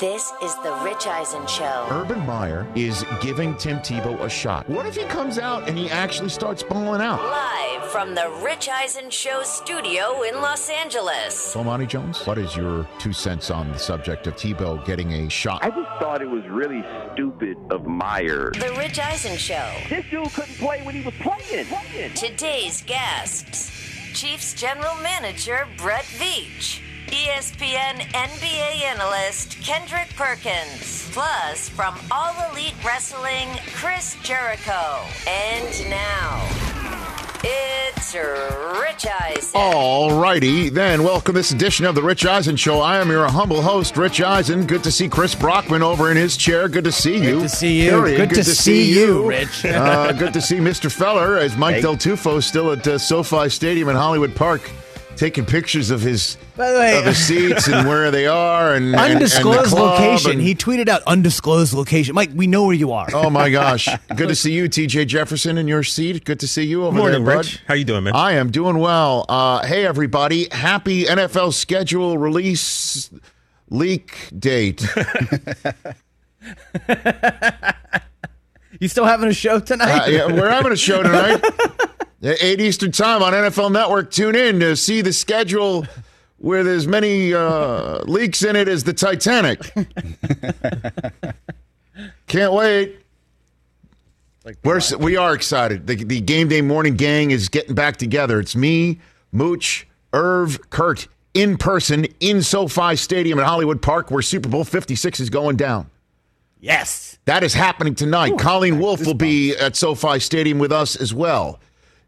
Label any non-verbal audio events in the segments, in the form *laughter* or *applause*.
This is the Rich Eisen Show. Urban Meyer is giving Tim Tebow a shot. What if he comes out and he actually starts balling out? Live from the Rich Eisen Show studio in Los Angeles. So, Monty Jones, what is your two cents on the subject of Tebow getting a shot? I just thought it was really stupid of Meyer. The Rich Eisen Show. This dude couldn't play when he was playing. playing. Today's guests Chiefs General Manager Brett Veach. ESPN NBA analyst Kendrick Perkins. Plus, from All Elite Wrestling, Chris Jericho. And now, it's Rich Eisen. All righty, then welcome this edition of the Rich Eisen Show. I am your humble host, Rich Eisen. Good to see Chris Brockman over in his chair. Good to see you. Good to see you. Period. Good to see you, Rich. *laughs* uh, good to see Mr. Feller as Mike Hey. Del Tufo still at uh, SoFi Stadium in Hollywood Park. Taking pictures of his By the way- of his seats and where they are and and- and Undisclosed location. and- he tweeted out undisclosed location. Mike, we know where you are. Oh my gosh! *laughs* Good to see you, T.J. Jefferson, in your seat. Good to see you over Morning, there, bud. Rich. How you doing, man? I am doing well. Uh, hey, everybody! Happy NFL schedule release leak date. *laughs* You still having a show tonight? Uh, yeah, we're having a show tonight. *laughs* At Eight Eastern Time on NFL Network. Tune in to see the schedule with as many uh, leaks in it as the Titanic. *laughs* Can't wait. We're we are excited. The, the game day morning gang is getting back together. It's me, Mooch, Irv, Kurt in person in SoFi Stadium at Hollywood Park, where Super Bowl Fifty Six is going down. yes. That is happening tonight. Colleen Wolf will be at SoFi Stadium with us as well.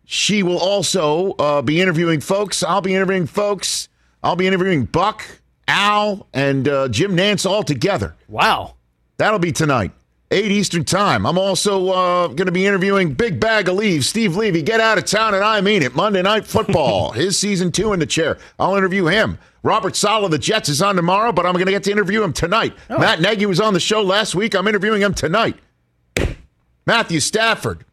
She will also uh, be interviewing folks. I'll be interviewing folks. I'll be interviewing Buck, Al, and uh, Jim Nantz all together. Wow. That'll be tonight, 8 Eastern Time. I'm also uh, going to be interviewing Big Bag of Leaves, Steve Levy. Get out of town, and I mean it. Monday Night Football, *laughs* his season two in the chair. I'll interview him. Robert Saleh, the Jets, is on tomorrow, but I'm going to get to interview him tonight. Matt Nagy was on the show last week. I'm interviewing him tonight. Matthew Stafford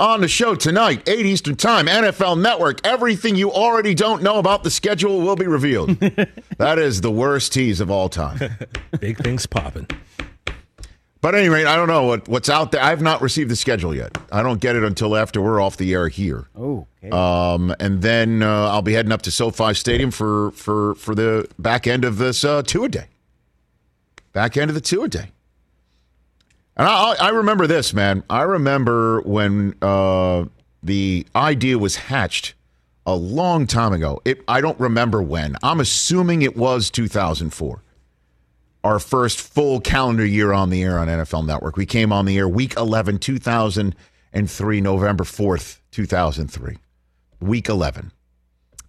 on the show tonight, 8 Eastern Time, NFL Network. Everything you already don't know about the schedule will be revealed. *laughs* that is the worst tease of all time. *laughs* Big things popping. But at any rate, I don't know what, what's out there. I've not received the schedule yet. I don't get it until after we're off the air here. Oh, okay. Um, and then uh, I'll be heading up to SoFi Stadium for for for the back end of this uh, a day. Back end of the a day. And I, I remember this, man. I remember when uh, the idea was hatched a long time ago. It, I don't remember when. I'm assuming it was 2004 our first full calendar year on the air on NFL Network. We came on the air week 11, 2003, November 4th, 2003. Week 11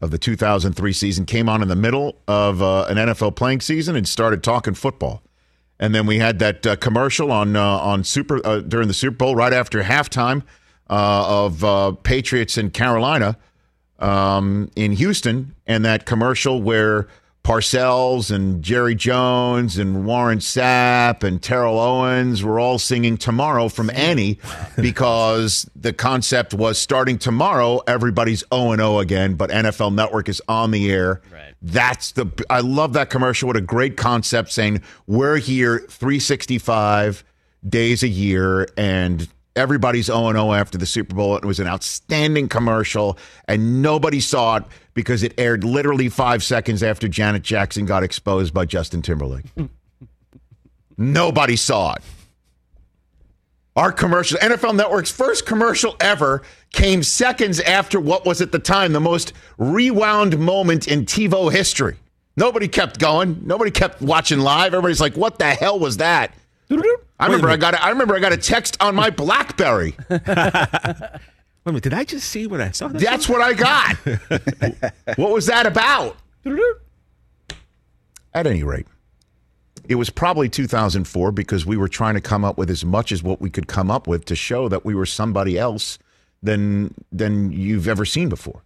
of the 2003 season came on in the middle of uh, an NFL playing season and started talking football. And then we had that uh, commercial on uh, on Super uh, during the Super Bowl right after halftime uh, of uh, Patriots in Carolina um, in Houston, and that commercial where Parcells and Jerry Jones and Warren Sapp and Terrell Owens were all singing "Tomorrow" from Annie *laughs* because the concept was starting tomorrow, everybody's O and O again, but NFL Network is on the air. Right. That's the I love that commercial. What a great concept saying we're here 365 days a year and everybody's 0 0 after the Super Bowl. It was an outstanding commercial and nobody saw it because it aired literally five seconds after Janet Jackson got exposed by Justin Timberlake. *laughs* nobody saw it. Our commercial, NFL Network's first commercial ever, came seconds after what was at the time the most rewound moment in TiVo history. Nobody kept going. Nobody kept watching live. Everybody's like, "What the hell was that?" I remember I got a, I remember I got a text on my BlackBerry. *laughs* Wait a minute, did I just see what I saw? That's what I got. *laughs* what was that about? At any rate, it was probably 2004 because we were trying to come up with as much as what we could come up with to show that we were somebody else than than you've ever seen before.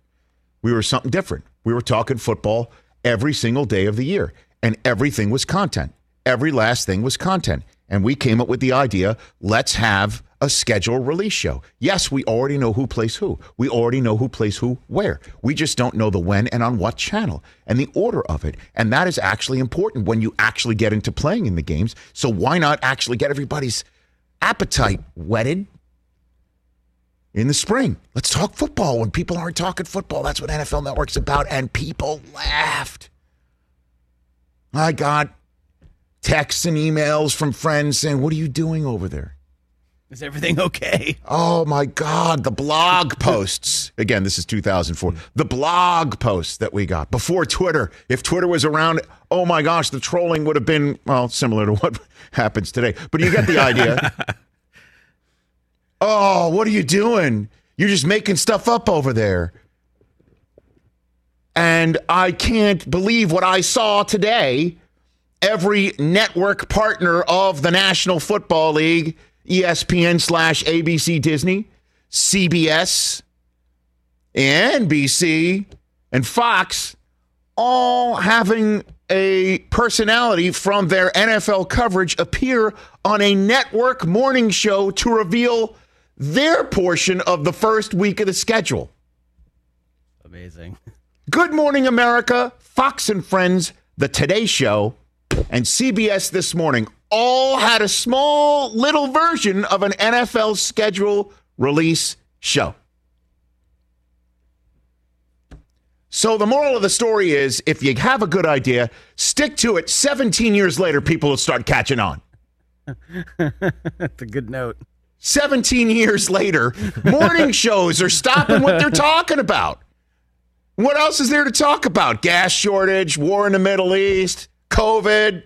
We were something different. We were talking football every single day of the year, and everything was content. Every last thing was content. And we came up with the idea let's have a schedule release show. Yes, we already know who plays who. We already know who plays who where. We just don't know the when and on what channel and the order of it. And that is actually important when you actually get into playing in the games. So why not actually get everybody's appetite whetted in the spring? Let's talk football when people aren't talking football. That's what NFL Network's about. And people laughed. I got texts and emails from friends saying, What are you doing over there? Is everything *laughs* okay? Oh my God, the blog posts. Again, this is 2004. The blog posts that we got before Twitter. If Twitter was around, oh my gosh, the trolling would have been, well, similar to what *laughs* happens today. But you get the idea. *laughs* oh, what are you doing? You're just making stuff up over there. And I can't believe what I saw today. Every network partner of the National Football League ESPN slash ABC Disney, CBS, NBC, and Fox all having a personality from their NFL coverage appear on a network morning show to reveal their portion of the first week of the schedule. Amazing. Good Morning America, Fox and Friends, The Today Show, and CBS This Morning all had a small little version of an NFL schedule release show. So the moral of the story is if you have a good idea, stick to it. 17 years later, people will start catching on. *laughs* That's a good note. 17 years later, morning *laughs* shows are stopping what they're talking about. What else is there to talk about? Gas shortage, war in the Middle East, COVID,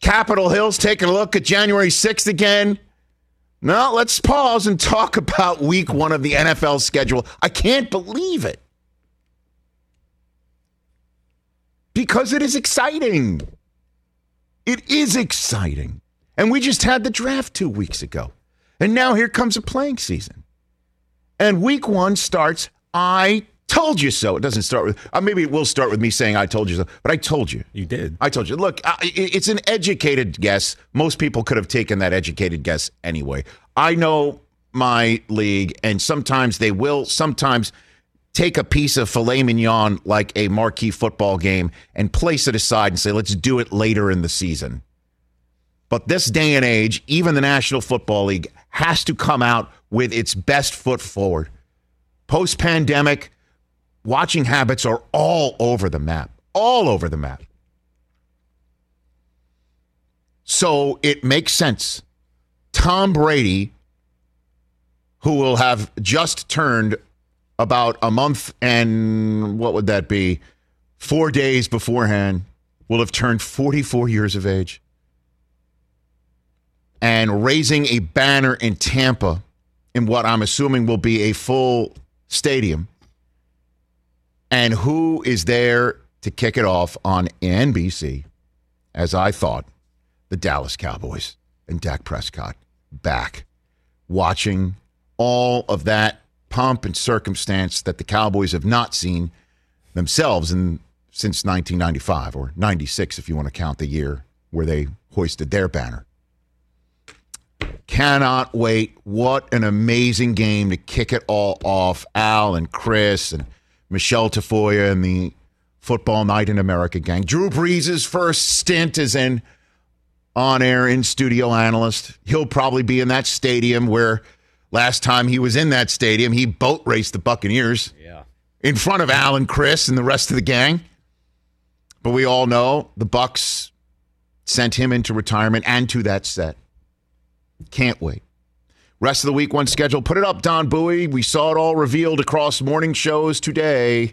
Capitol Hill's taking a look at January 6th again. No, let's pause and talk about week one of the NFL schedule. I can't believe it. Because it is exciting. It is exciting. And we just had the draft two weeks ago. And now here comes a playing season. And week one starts, I told you so. It doesn't start with, uh, maybe it will start with me saying, I told you so, but I told you. You did. I told you. Look, I, it's an educated guess. Most people could have taken that educated guess anyway. I know my league, and sometimes they will, sometimes take a piece of filet mignon like a marquee football game and place it aside and say, let's do it later in the season. But this day and age, even the National Football League has to come out with its best foot forward. Post pandemic, watching habits are all over the map, all over the map. So it makes sense. Tom Brady, who will have just turned about a month and what would that be? Four days beforehand, will have turned 44 years of age. And raising a banner in Tampa in what I'm assuming will be a full stadium. And who is there to kick it off on NBC, as I thought, the Dallas Cowboys and Dak Prescott back, watching all of that pomp and circumstance that the Cowboys have not seen themselves in since 1995 or 96, if you want to count the year where they hoisted their banner. Cannot wait. What an amazing game to kick it all off. Al and Chris and Michelle Tafoya and the Football Night in America gang. Drew Brees' first stint as an on air in studio analyst. He'll probably be in that stadium where last time he was in that stadium, he boat raced the Buccaneers Yeah. in front of Al and Chris and the rest of the gang. But we all know the Bucs sent him into retirement and to that set. Can't wait. Rest of the week one schedule. Put it up, Don Bowie. We saw it all revealed across morning shows today.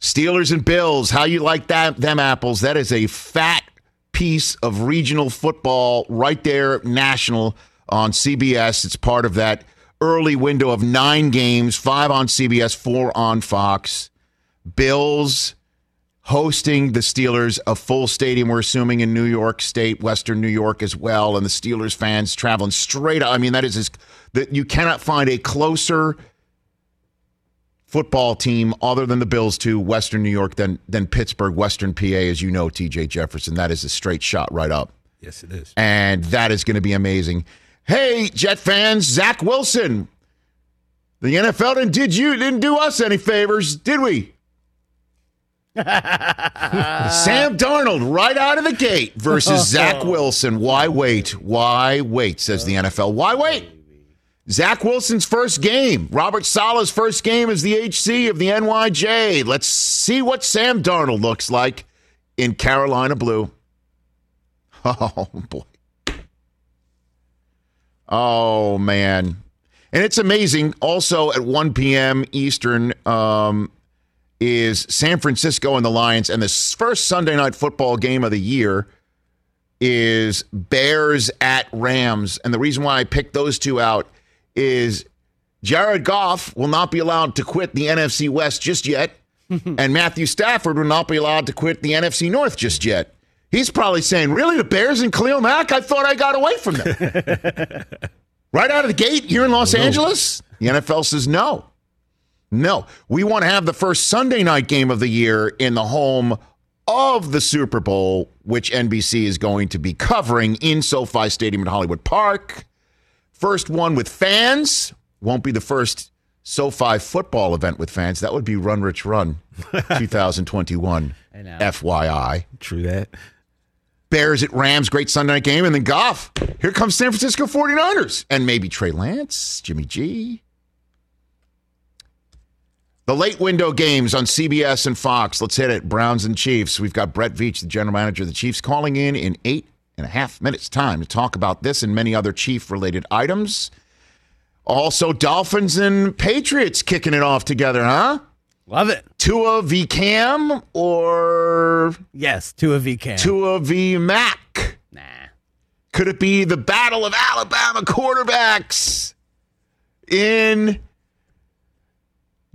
Steelers and Bills. How you like that? Them apples. That is a fat piece of regional football right there, national on CBS. It's part of that early window of nine games, five on CBS, four on Fox. Bills hosting the Steelers, a full stadium, we're assuming in New York State, Western New York as well, and the Steelers fans traveling straight up. I mean, that is as, that you cannot find a closer football team other than the Bills to Western New York than than Pittsburgh, Western PA, as you know, TJ Jefferson. That is a straight shot right up. Yes, it is. And that is going to be amazing. Hey, Jet fans, Zach Wilson. The NFL didn't did you didn't do us any favors, did we? *laughs* Sam Darnold right out of the gate versus *laughs* Zach Wilson. Why wait? Why wait? Says the NFL. Why wait? Zach Wilson's first game. Robert Saleh's first game as the HC of the NYJ. Let's see what Sam Darnold looks like in Carolina Blue. *laughs* Oh, boy. Oh, man. And it's amazing. Also at 1 p.m. Eastern um, is San Francisco and the Lions. And the first Sunday night football game of the year is Bears at Rams. And the reason why I picked those two out is Jared Goff will not be allowed to quit the NFC West just yet. *laughs* and Matthew Stafford will not be allowed to quit the NFC North just yet. He's probably saying, Really, the Bears and Khalil Mack? I thought I got away from them. *laughs* right out of the gate here in Los Angeles? The NFL says no. No. We want to have the first Sunday night game of the year in the home of the Super Bowl, which NBC is going to be covering in SoFi Stadium in Hollywood Park. First one with fans. Won't be the first SoFi football event with fans. That would be Run Rich Run *laughs* 2021. FYI. True that. Bears at Rams, great Sunday night game. And then Goff. Here comes San Francisco 49ers. And maybe Trey Lance, Jimmy G. The late window games on CBS and Fox. Let's hit it. Browns and Chiefs. We've got Brett Veach, the general manager of the Chiefs, calling in in eight and a half minutes' time to talk about this and many other Chief related items. Also, Dolphins and Patriots kicking it off together, huh? Love it. Tua v Cam or Yes, Tua V Cam. Tua v Mac? Nah. Could it be the battle of Alabama quarterbacks in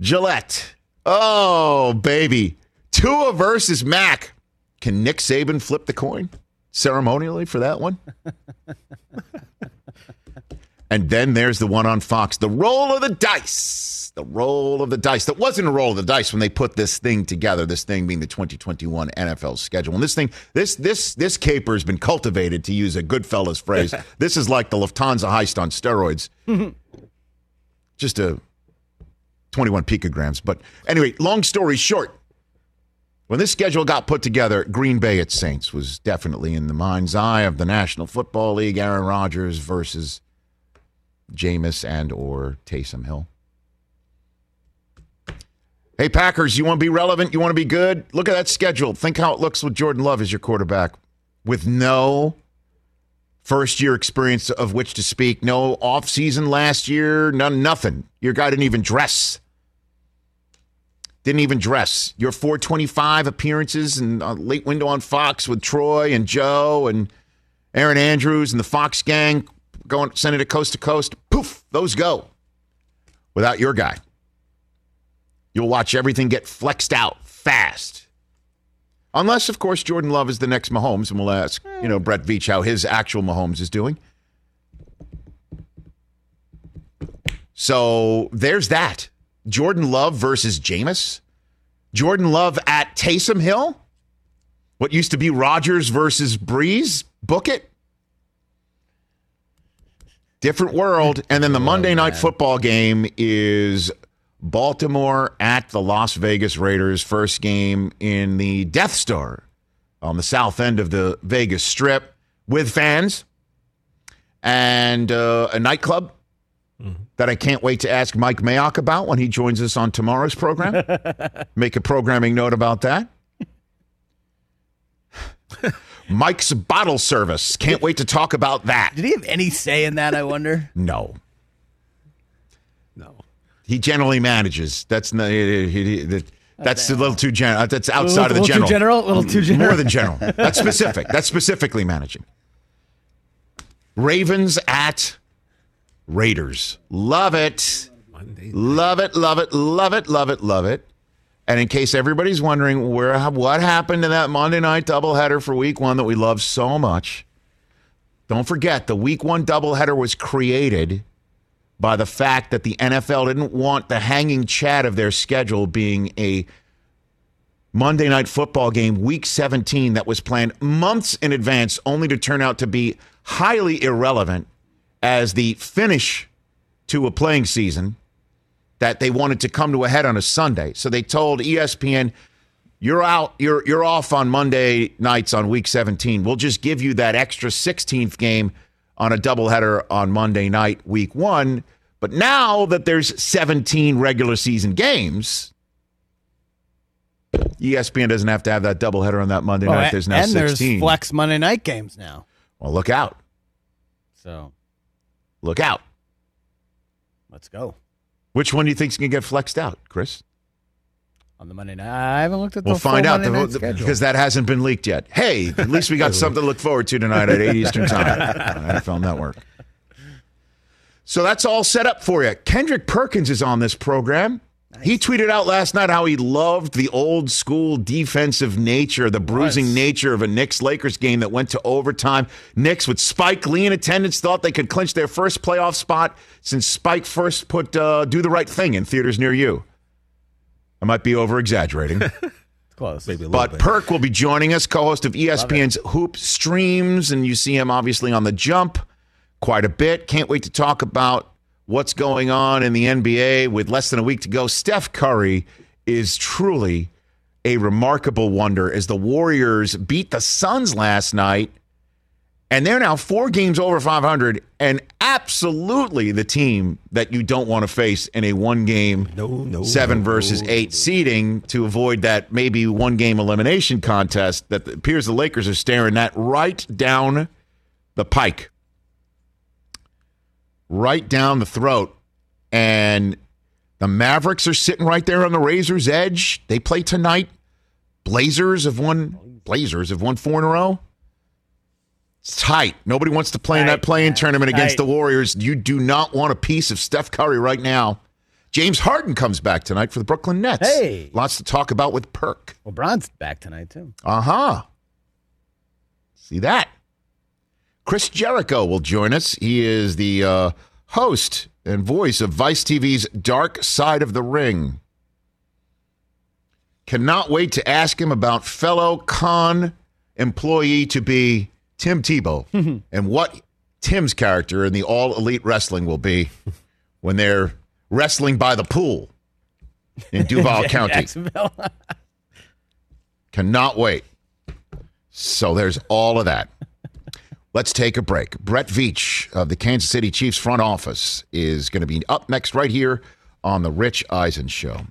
Gillette? Oh, baby. Tua versus Mac. Can Nick Saban flip the coin ceremonially for that one? *laughs* and then there's the one on Fox the roll of the dice. The roll of the dice. That wasn't a roll of the dice when they put this thing together. This thing being the 2021 NFL schedule. And this thing, this this this caper has been cultivated to use a Goodfellas phrase. *laughs* this is like the Lufthansa heist on steroids. *laughs* Just a 21 picograms. But anyway, long story short, when this schedule got put together, Green Bay at Saints was definitely in the mind's eye of the National Football League. Aaron Rodgers versus Jameis and or Taysom Hill. Hey, Packers, you want to be relevant? You want to be good? Look at that schedule. Think how it looks with Jordan Love as your quarterback with no first year experience of which to speak, no offseason last year, none, nothing. Your guy didn't even dress. Didn't even dress. Your 425 appearances and late window on Fox with Troy and Joe and Erin Andrews and the Fox gang going sending it coast to coast. Poof, those go. Without your guy. You'll watch everything get flexed out fast. Unless, of course, Jordan Love is the next Mahomes, and we'll ask, you know, Brett Veach how his actual Mahomes is doing. So there's that. Jordan Love versus Jameis. Jordan Love at Taysom Hill. What used to be Rodgers versus Brees. Book it. Different world. And then the Monday night football game is Baltimore at the Las Vegas Raiders. First game in the Death Star on the south end of the Vegas Strip with fans and uh, a nightclub that I can't wait to ask Mike Mayock about when he joins us on tomorrow's program. *laughs* Make a programming note about that. Mike's bottle service. Can't wait to talk about that. Did he have any say in that, I wonder? *laughs* No. No. He generally manages. That's not, he- he- he- oh, uh, that's a little too general. That's outside of the little general. too general? A little um, too general? More than general. *laughs* That's specific. That's specifically managing. Ravens at Raiders. Love it. Love it, love it, love it, love it, love it. And in case everybody's wondering where what happened to that Monday night doubleheader for week one that we love so much, don't forget the week one doubleheader was created by the fact that the NFL didn't want the hanging chat of their schedule being a Monday night football game, week 17, that was planned months in advance, only to turn out to be highly irrelevant as the finish to a playing season that they wanted to come to a head on a Sunday. So they told ESPN, you're out, you're you're off on Monday nights on week 17. We'll just give you that extra 16th game on a doubleheader on Monday night, week one. But now that there's 17 regular season games, ESPN doesn't have to have that doubleheader on that Monday Well, night. There's now and 16. there's flex Monday night games now. well, look out. So Look out. let's go Which one do you think's going to get flexed out, Chris? on the Monday night. I haven't looked at the We'll find out Monday the- the- because that hasn't been leaked yet. Hey, *laughs* at least we got something to look forward to tonight at 8 Eastern Time on NFL Network. So that's all set up for you. Kendrick Perkins is on this program. He tweeted out last night how he loved the old school defensive nature, the bruising Was. nature of a Knicks Lakers game that went to overtime. Knicks with Spike Lee in attendance thought they could clinch their first playoff spot since Spike first put uh, "Do the Right Thing" in theaters near you. I might be over exaggerating. *laughs* Close. Maybe a But bit. Perk will be joining us, co-host of E ESPN's Hoop Streams, and you see him obviously on the jump quite a bit. Can't wait to talk about what's going on in the NBA with less than a week to go. Steph Curry is truly a remarkable wonder as the Warriors beat the Suns last night, and they're now four games over 500, and absolutely the team that you don't want to face in a one-game No, no. seven no, versus eight seeding to avoid that maybe one game elimination contest that appears the Lakers are staring that right down the pike, right down the throat. And the Mavericks are sitting right there on the razor's edge. They play tonight. Blazers have won. Blazers have won four in a row. It's tight. Nobody wants to play in that playing man. tournament against Tight. the Warriors. You do not want a piece of Steph Curry right now. James Harden comes back tonight for the Brooklyn Nets. Hey. Lots to talk about with Perk. LeBron's back tonight too. Uh huh. See that? Chris Jericho will join us. He is the uh, host and voice of Vice TV's Dark Side of the Ring. Cannot wait to ask him about fellow con employee to be Tim Tebow *laughs* and what Tim's character in the All Elite Wrestling will be when they're wrestling by the pool in *laughs* Duval County. Cannot wait. So there's all of that. *laughs* Let's take a break. Brett Veach of the Kansas City Chiefs front office is going to be up next right here on the Rich Eisen Show.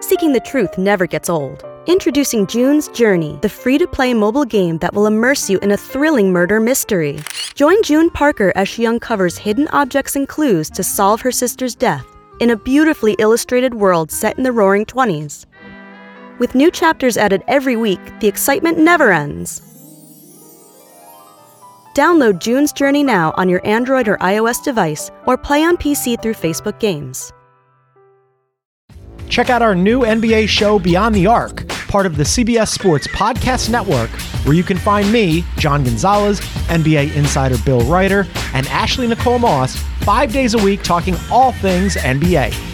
Seeking the truth never gets old. Introducing June's Journey, the free to play mobile game that will immerse you in a thrilling murder mystery. Join June Parker as she uncovers hidden objects and clues to solve her sister's death in a beautifully illustrated world set in the roaring 20s. With new chapters added every week, the excitement never ends. Download June's Journey now on your Android or iOS device or play on PC through Facebook Games. Check out our new NBA show Beyond the Arc, part of the CBS Sports Podcast Network, where you can find me, John Gonzalez, NBA insider Bill Reiter, and Ashley Nicole Moss five days a week talking all things NBA.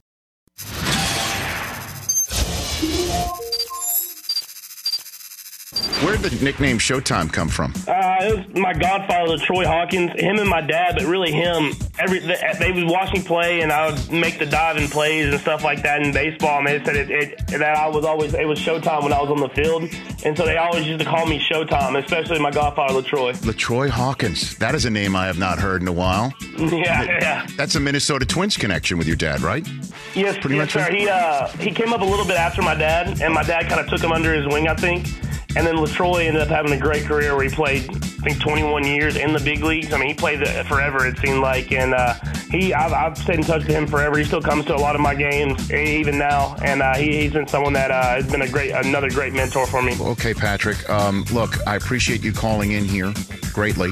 Where did the nickname Showtime come from? Uh, it was my godfather, Troy Hawkins. Him and my dad, but really him. Every they, would watch me play, and I would make the diving plays and stuff like that in baseball. And they said it, it, that I was always it was Showtime when I was on the field, and so they always used to call me Showtime, especially my godfather, LaTroy. LaTroy Hawkins. That is a name I have not heard in a while. *laughs* Yeah, yeah. That's a Minnesota Twins connection with your dad, right? Yes, Pretty yes, much sir. He uh, he came up a little bit after my dad, and my dad kind of took him under his wing, I think. And then LaTroy ended up having a great career where he played, I think, 21 years in the big leagues. I mean, he played forever, it seemed like. And uh, he I've, I've stayed in touch with him forever. He still comes to a lot of my games even now, and uh, he, he's been someone that uh, has been a great another great mentor for me. Okay, Patrick. Um, look, I appreciate you calling in here greatly.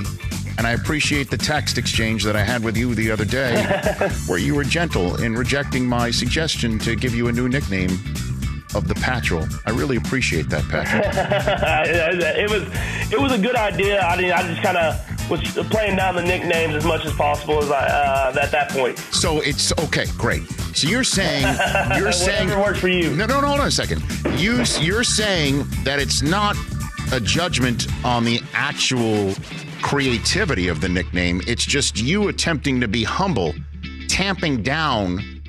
And I appreciate the text exchange that I had with you the other day, *laughs* where you were gentle in rejecting my suggestion to give you a new nickname of the Patrol. I really appreciate that, Patrick. *laughs* it was it was a good idea. I mean, I just kind of was playing down the nicknames as much as possible as I uh, at that point. So it's okay, great. So you're saying *laughs* you're saying works for you. No, no, no, hold on a second. You you're saying that it's not a judgment on the actual creativity of the nickname. It's just you attempting to be humble, tamping down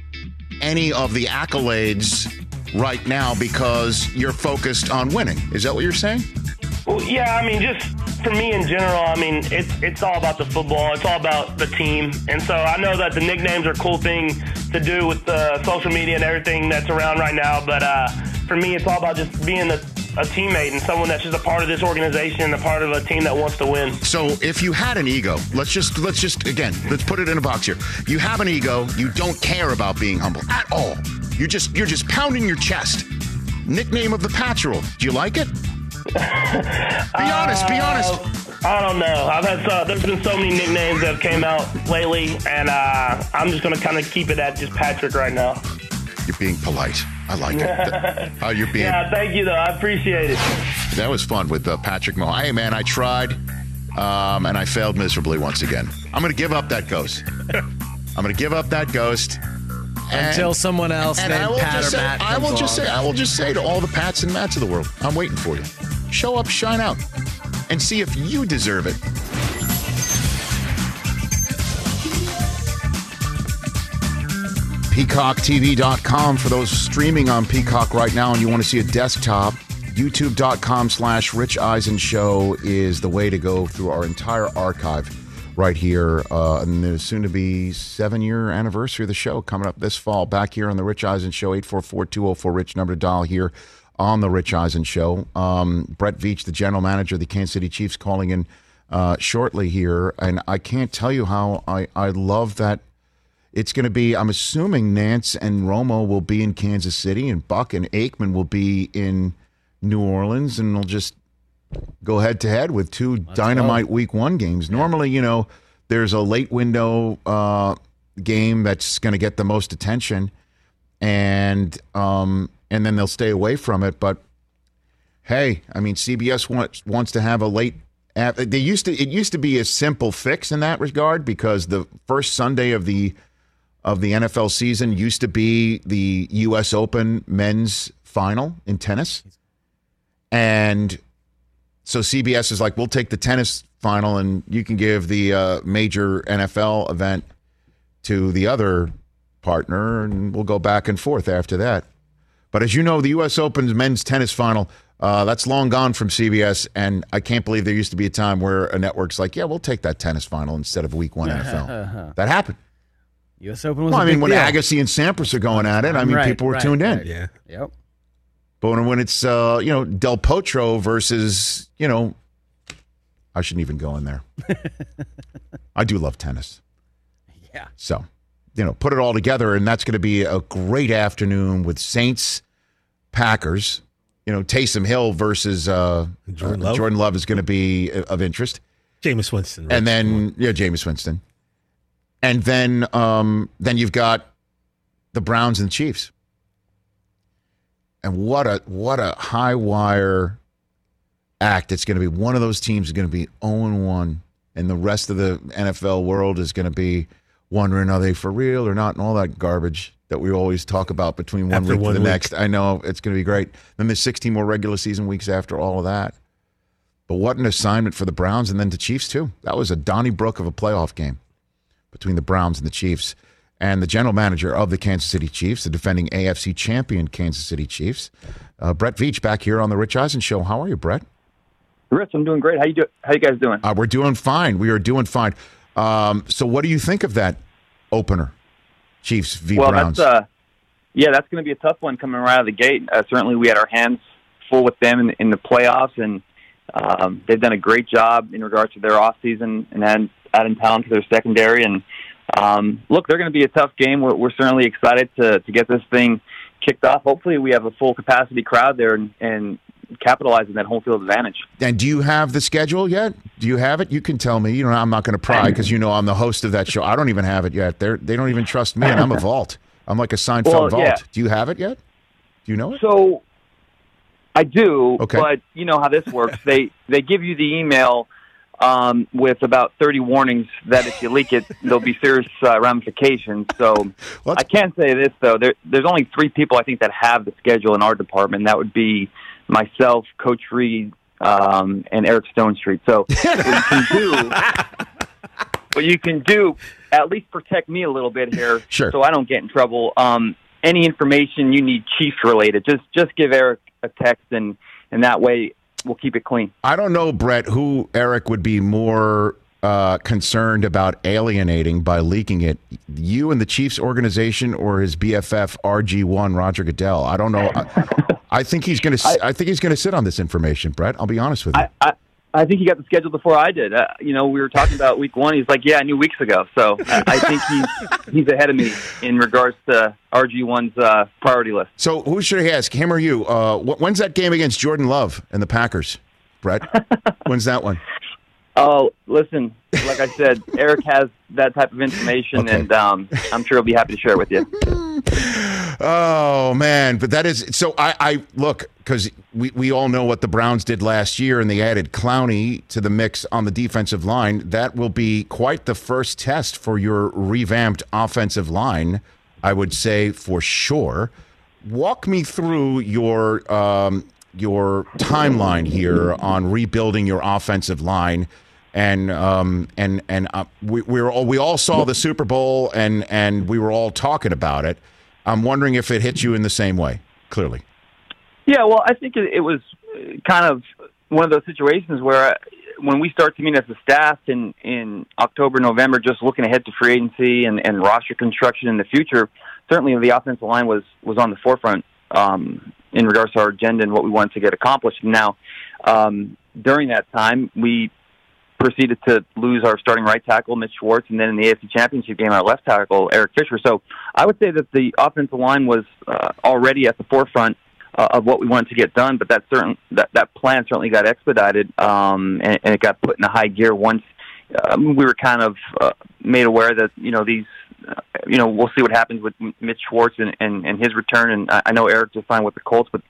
any of the accolades right now because you're focused on winning. Is that what you're saying? Well, yeah, I mean, just for me in general, I mean, it's it's all about the football. It's all about the team, and so I know that the nicknames are a cool thing to do with the social media and everything that's around right now. But uh, for me, it's all about just being a, a teammate and someone that's just a part of this organization and a part of a team that wants to win. So if you had an ego, let's just let's just again, let's put it in a box here. You have an ego, you don't care about being humble at all. You just you're just pounding your chest. Nickname of the Patrol. Do you like it? *laughs* be honest, be honest. Uh, I don't know. I've had so, there's been so many nicknames that have came out lately, and uh, I'm just gonna kind of keep it at just Patrick right now. You're being polite. I like it. *laughs* Oh, you're being Yeah, thank you though. I appreciate it. That was fun with uh, Patrick Mo. Hey, man, I tried, um, and I failed miserably once again. I'm going to give up that ghost. *laughs* I'm going to give up that ghost. And- Until someone else and I named will Pat just or say, I will just say, I will just say to all the Pats and Mats of the world, I'm waiting for you. Show up, shine out, and see if you deserve it. PeacockTV.com for those streaming on Peacock right now and you want to see a desktop. YouTube.com slash Rich Eisen Show is the way to go through our entire archive right here. Uh, and there's soon to be seven year anniversary of the show coming up this fall. Back here on the Rich Eisen Show, 844 204 Rich number to dial here on the Rich Eisen Show. Um, Brett Veach, the general manager of the Kansas City Chiefs, calling in uh, shortly here. And I can't tell you how I, I love that it's going to be, I'm assuming Nantz and Romo will be in Kansas City and Buck and Aikman will be in New Orleans and they'll just go head to head with two dynamite week one games. Normally, you know, there's a late window uh, game that's going to get the most attention and um, and then they'll stay away from it. But hey, I mean, CBS wants wants to have a late. They used to. It used to be a simple fix in that regard because the first Sunday of the of the NFL season used to be the U.S. Open men's final in tennis, and so CBS is like, we'll take the tennis final, and you can give the uh, major NFL event to the other partner, and we'll go back and forth after that. But as you know, the U.S. Open's men's tennis final, uh, that's long gone from CBS. And I can't believe there used to be a time where a network's like, yeah, we'll take that tennis final instead of week one NFL. *laughs* that happened. U.S. Open was Well, a I mean, big when deal. Agassi and Sampras are going at it, I mean, Right, people were right, tuned in. right. Yeah. Yep. But when, when it's, uh, you know, Del Potro versus, you know, I shouldn't even go in there. *laughs* I do love tennis. Yeah. So, you know, put it all together, and that's going to be a great afternoon with Saints, Packers. You know, Taysom Hill versus uh, Jordan uh, Love. Jordan Love is going to be uh, of interest, Jameis Winston. and then yeah, Jameis Winston, and then um, then you've got the Browns and the Chiefs, and what a what a high wire act it's going to be. One of those teams is going to be oh zero one, and the rest of the NFL world is going to be wondering are they for real or not, and all that garbage that we always talk about between one After week one to the week. next. I know it's going to be great. Then there's 16 more regular season weeks after all of that. But what an assignment for the Browns and then the Chiefs too. That was a Donnybrook of a playoff game between the Browns and the Chiefs. And the general manager of the Kansas City Chiefs, the defending AFC champion Kansas City Chiefs, uh, Brett Veach, back here on the Rich Eisen Show. How are you, Brett? Rich, I'm doing great. How you do? How you guys doing? Uh, we're doing fine. We are doing fine. Um, so, what do you think of that opener, Chiefs v well, Browns? that's uh, yeah, that's going to be a tough one coming right out of the gate. Uh, certainly, we had our hands full with them in, in the playoffs, and um, they've done a great job in regards to their off season and adding, adding talent to their secondary. And um, look, they're going to be a tough game. We're, we're certainly excited to to get this thing kicked off. Hopefully, we have a full capacity crowd there and, and capitalize on that home field advantage. And do you have the schedule yet? Do you have it? You can tell me. You know, I'm not going to pry because you know I'm the host of that show. I don't even have it yet. They they don't even trust me, and I'm a *laughs* vault. I'm like a Seinfeld Well, vault. yeah. Do you have it yet? Do you know it? So I do, Okay. but you know how this works. *laughs* they they give you the email um, with about 30 warnings that if you leak it, there'll be serious uh, ramifications. So I can't say this though: there, there's only three people I think that have the schedule in our department. That would be myself, Coach Reid, um, and Eric Stonestreet. So what you can do, *laughs* what you can do, at least protect me a little bit here, Sure. so I don't get in trouble. Um, any information you need Chiefs related, just just give Eric a text, and and that way we'll keep it clean. I don't know, Brett, who Eric would be more uh, concerned about alienating by leaking it. You and the Chiefs organization or his BFF RG1 Roger Goodell. I don't know. I, I think he's going *laughs* to. I think he's going to sit on this information, Brett. I'll be honest with you. I, I think he got the schedule before I did. Uh, you know, we were talking about week one. He's like, "Yeah, I knew weeks ago." So I, I think he's *laughs* he's ahead of me in regards to RG1's uh, priority list. So who should I ask, him or you? Uh, when's that game against Jordan Love and the Packers, Brett? *laughs* when's that one? Oh, listen, like I said, Eric has that type of information, *laughs* and um, I'm sure he'll be happy to share it with you. Oh man, but that is so. I, I look because we, we all know what the Browns did last year, and they added Clowney to the mix on the defensive line. That will be quite the first test for your revamped offensive line, I would say for sure. Walk me through your um, your timeline here on rebuilding your offensive line. And um and and uh, we we all, we all saw the Super Bowl and and we were all talking about it. I'm wondering if it hits you in the same way. Clearly, Yeah, well, I think it, was kind of one of those situations where uh, when we start to meet as a staff in in October, November, just looking ahead to free agency and, and roster construction in the future, certainly the offensive line was was on the forefront um, in regards to our agenda and what we wanted to get accomplished. Now, um, during that time, we proceeded to lose our starting right tackle, Mitch Schwartz, and then in the AFC Championship game, our left tackle, Eric Fisher. So I would say that the offensive line was uh, already at the forefront uh, of what we wanted to get done, but that certain that that plan certainly got expedited, um, and, and it got put in a high gear once um, we were kind of uh, made aware that you know these. Uh, you know, we'll see what happens with Mitch Schwartz and, and, and his return. And I, I know Eric just signed with the Colts, but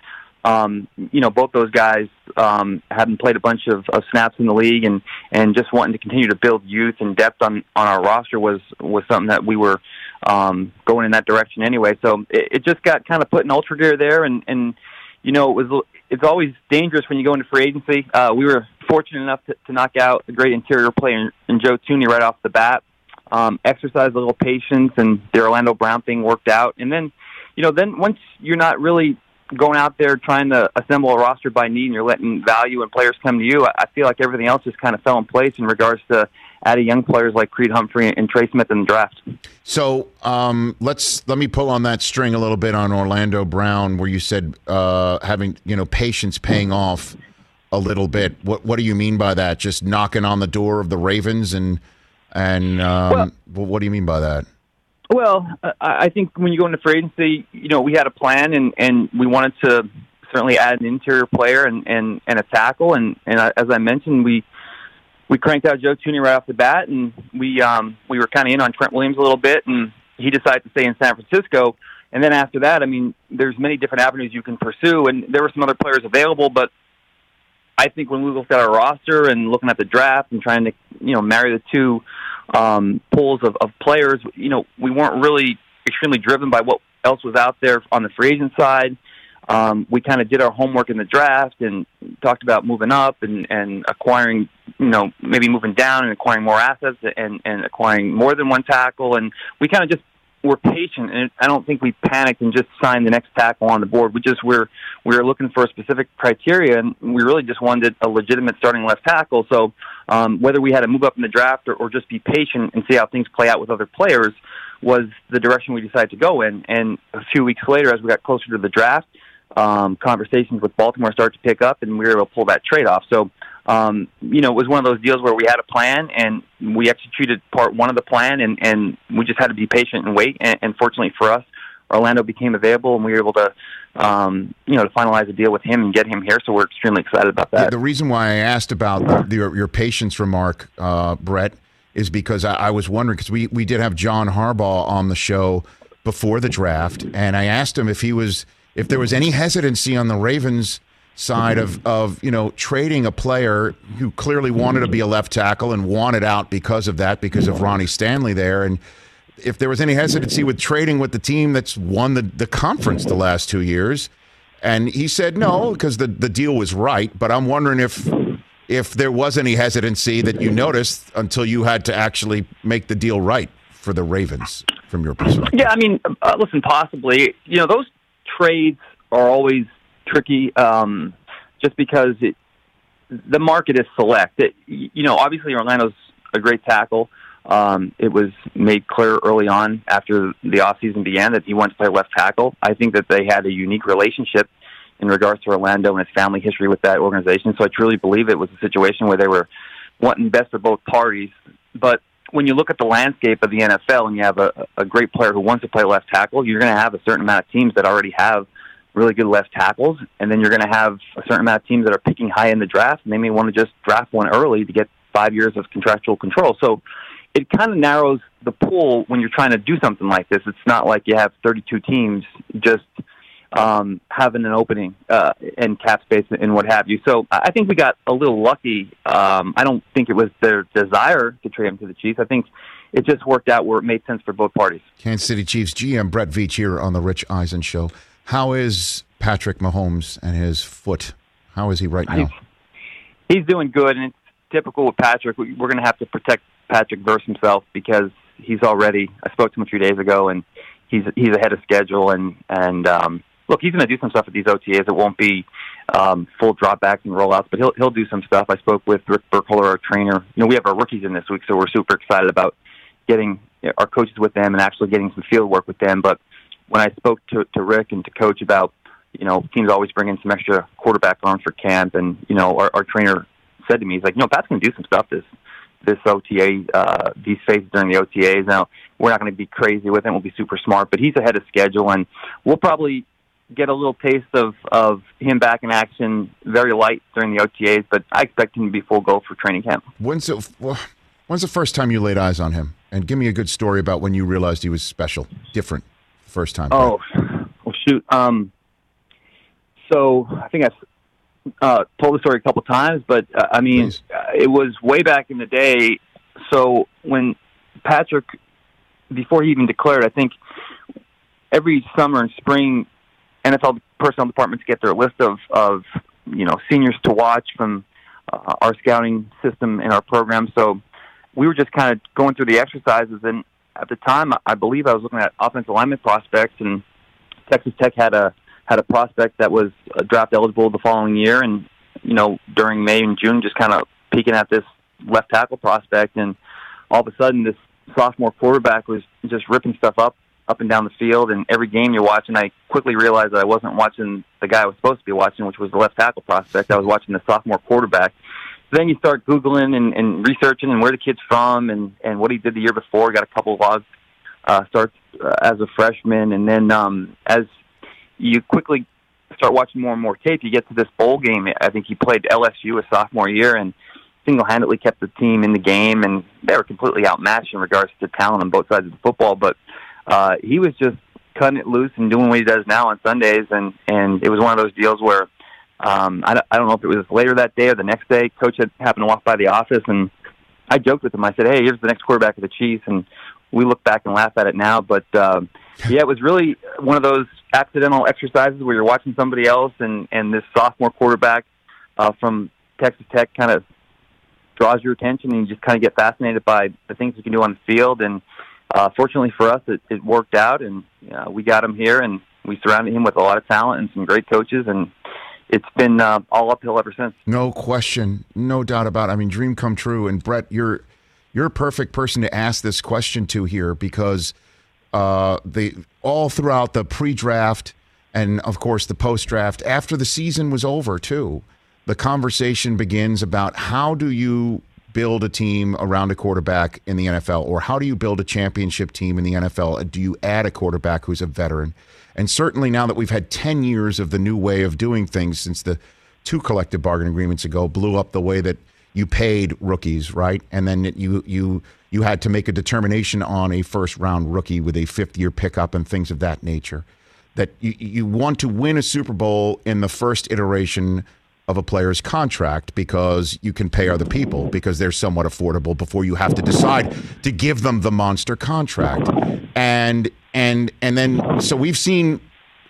um, you know, both those guys um, hadn't played a bunch of, of snaps in the league, and and just wanting to continue to build youth and depth on on our roster was was something that we were um, going in that direction anyway. So it, it just got kind of put in ultra gear there, and and you know, it was it's always dangerous when you go into free agency. Uh, we were fortunate enough to, to knock out a great interior player in Joe Thuney right off the bat. Um, exercise a little patience, and the Orlando Brown thing worked out. And then, you know, then once you're not really going out there trying to assemble a roster by need, and you're letting value and players come to you, I feel like everything else just kind of fell in place in regards to adding young players like Creed Humphrey and Trey Smith in the draft. so um, let's let me pull on that string a little bit on Orlando Brown, where you said uh, having you know patience paying off a little bit. What what do you mean by that? Just knocking on the door of the Ravens and and um, well, what do you mean by that? Well, I think when you go into free agency, you know, we had a plan and, and we wanted to certainly add an interior player and, and, and a tackle. And, and as I mentioned, we, we cranked out Joe Thuney right off the bat and we, um, we were kind of in on Trent Williams a little bit and he decided to stay in San Francisco. And then after that, I mean, there's many different avenues you can pursue and there were some other players available, but I think when we looked at our roster and looking at the draft and trying to, you know, marry the two um, pools of, of players, you know, we weren't really extremely driven by what else was out there on the free agent side. Um, we kind of did our homework in the draft and talked about moving up and, and acquiring, you know, maybe moving down and acquiring more assets and, and acquiring more than one tackle. And we kind of just were patient, and I don't think we panicked and just signed the next tackle on the board. We just were we were looking for a specific criteria, and we really just wanted a legitimate starting left tackle. So um, whether we had to move up in the draft or, or just be patient and see how things play out with other players was the direction we decided to go in. And a few weeks later, as we got closer to the draft, um, conversations with Baltimore started to pick up, and we were able to pull that trade off. So um, you know, it was one of those deals where we had a plan and we executed part one of the plan, and and we just had to be patient and wait. And, and fortunately for us, Orlando became available, and we were able to, um, you know, to finalize a deal with him and get him here. So we're extremely excited about that. The reason why I asked about the, your, your patience remark, uh, Brett, is because I, I was wondering because we we did have John Harbaugh on the show before the draft, and I asked him if he was if there was any hesitancy on the Ravens side of of you know trading a player who clearly wanted to be a left tackle and wanted out because of that because of Ronnie Stanley there and if there was any hesitancy with trading with the team that's won the, the conference the last two years and he said no because the, the deal was right but i'm wondering if if there was any hesitancy that you noticed until you had to actually make the deal right for the ravens from your perspective Yeah, I mean, uh, listen, possibly. You know, those trades are always tricky, um, just because it, the market is select. It, you know, obviously Orlando's a great tackle. Um, it was made clear early on after the offseason began that he wanted to play left tackle. I think that they had a unique relationship in regards to Orlando and his family history with that organization. So I truly believe it was a situation where they were wanting best for both parties. But when you look at the landscape of the NFL and you have a, a great player who wants to play left tackle, you're going to have a certain amount of teams that already have really good left tackles, and then you're going to have a certain amount of teams that are picking high in the draft, and they may want to just draft one early to get five years of contractual control. So it kind of narrows the pool when you're trying to do something like this. It's not like you have 32 teams just um, having an opening uh, and cap space and what have you. So I think we got a little lucky. Um, I don't think it was their desire to trade him to the Chiefs. I think it just worked out where it made sense for both parties. Kansas City Chiefs GM Brett Veach here on the Rich Eisen Show. How is Patrick Mahomes and his foot? How is he right now? He's doing good, and it's typical with Patrick. We- We're going to have to protect Patrick versus himself because he's already. I spoke to him a few days ago, and he's he's ahead of schedule. And and um, look, he's going to do some stuff at these OTAs. It won't be um, full dropbacks and rollouts, but he'll he'll do some stuff. I spoke with Rick Burkholder, our trainer. You know, we have our rookies in this week, so we're super excited about getting our coaches with them and actually getting some field work with them. But when I spoke to to Rick and to Coach about you know teams always bring in some extra quarterback arms for camp, and you know our, our trainer said to me, he's like, you know, Pat's going to do some stuff this this OTA, uh, these phases during the OTAs. Now, we're not going to be crazy with him. We'll be super smart, but he's ahead of schedule, and we'll probably get a little taste of of him back in action, very light during the OTAs. But I expect him to be full go for training camp. When's the, when's the first time you laid eyes on him? And give me a good story about when you realized he was special, different, first time. Oh, well, shoot. Um, so I think I've uh, told the story a couple times, but uh, I mean, uh, it was way back in the day. So when Patrick, before he even declared, I think every summer and spring, NFL personnel departments get their list of of you know seniors to watch from uh, our scouting system and our program. So we were just kind of going through the exercises, and at the time, I believe I was looking at offensive lineman prospects, and Texas Tech had a had a prospect that was uh, draft eligible the following year, and you know during May and June, just kind of peeking at this left tackle prospect, and all of a sudden, this sophomore quarterback was just ripping stuff up up and down the field, and every game you're watching, I quickly realized that I wasn't watching the guy I was supposed to be watching, which was the left tackle prospect. I was watching the sophomore quarterback. Then you start googling and, and researching and where the kid's from and and what he did the year before. Got a couple logs uh, starts uh, as a freshman, and then um, as you quickly start watching more and more tape, you get to this bowl game. I think he played LSU a sophomore year and single-handedly kept the team in the game, and they were completely outmatched in regards to talent on both sides of the football. But uh, he was just cutting it loose and doing what he does now on Sundays, and and it was one of those deals where um, I, don't- I don't know if it was later that day or the next day. Coach had happened to walk by the office, and I joked with him. I said, "Hey, here's the next quarterback of the Chiefs," and we look back and laugh at it now. But um, *laughs* yeah, it was really one of those accidental exercises where you're watching somebody else, and and this sophomore quarterback uh, from Texas Tech kind of draws your attention, and you just kind of get fascinated by the things he can do on the field. And uh, fortunately for us, it, it worked out, and uh, we got him here, and we surrounded him with a lot of talent and some great coaches, and it's been uh, all uphill ever since. No question, no doubt about it. I mean, dream come true. And Brett, you're you're a perfect person to ask this question to here because uh, all throughout the pre-draft and of course the post-draft, after the season was over too, the conversation begins about how do you build a team around a quarterback in the NFL, or how do you build a championship team in the NFL? Do you add a quarterback who's a veteran? And certainly now that we've had 10 years of the new way of doing things since the two collective bargaining agreements ago blew up the way that you paid rookies, right? And then you you you had to make a determination on a first round rookie with a fifth year pickup and things of that nature. That you, you want to win a Super Bowl in the first iteration of a player's contract because you can pay other people because they're somewhat affordable before you have to decide to give them the monster contract. And and and then so we've seen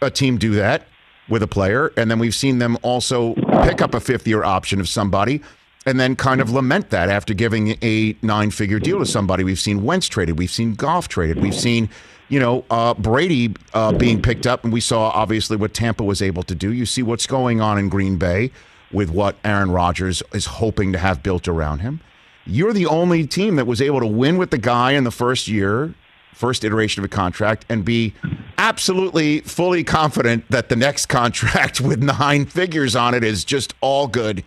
a team do that with a player and then we've seen them also pick up a fifth year option of somebody and then kind of lament that after giving a nine figure deal to somebody. We've seen Wentz traded, we've seen Goff traded, we've seen, you know, uh, Brady uh, being picked up, and we saw obviously what Tampa was able to do. You see what's going on in Green Bay with what Aaron Rodgers is hoping to have built around him. You're the only team that was able to win with the guy in the first year, first iteration of a contract, and be absolutely fully confident that the next contract *laughs* with nine figures on it is just all good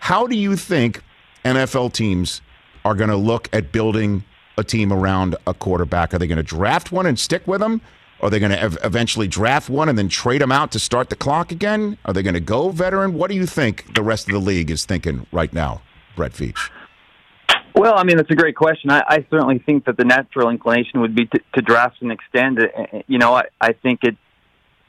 how do you think NFL teams are going to look at building a team around a quarterback? Are they going to draft one and stick with them? Are they going to ev- eventually draft one and then trade them out to start the clock again? Are they going to go veteran? What do you think the rest of the league is thinking right now, Brett Veach? Well, I mean, that's a great question. I, I certainly think that the natural inclination would be to, to draft and extend. You know, I, I think it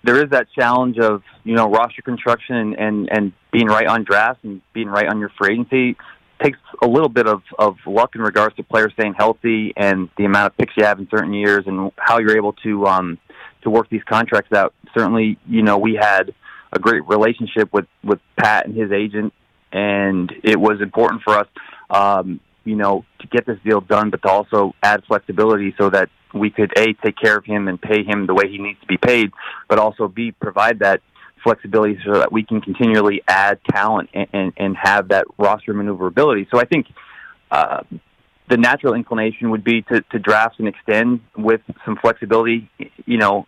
there is that challenge of you know roster construction and, and and being right on draft and being right on your free agency takes a little bit of of luck in regards to players staying healthy and the amount of picks you have in certain years and how you're able to um to work these contracts out. Certainly, you know we had a great relationship with with Pat and his agent, and it was important for us. Um, you know, to get this deal done, but to also add flexibility so that we could a take care of him and pay him the way he needs to be paid, but also b provide that flexibility so that we can continually add talent and, and, and have that roster maneuverability. So I think uh, the natural inclination would be to, to draft and extend with some flexibility, you know,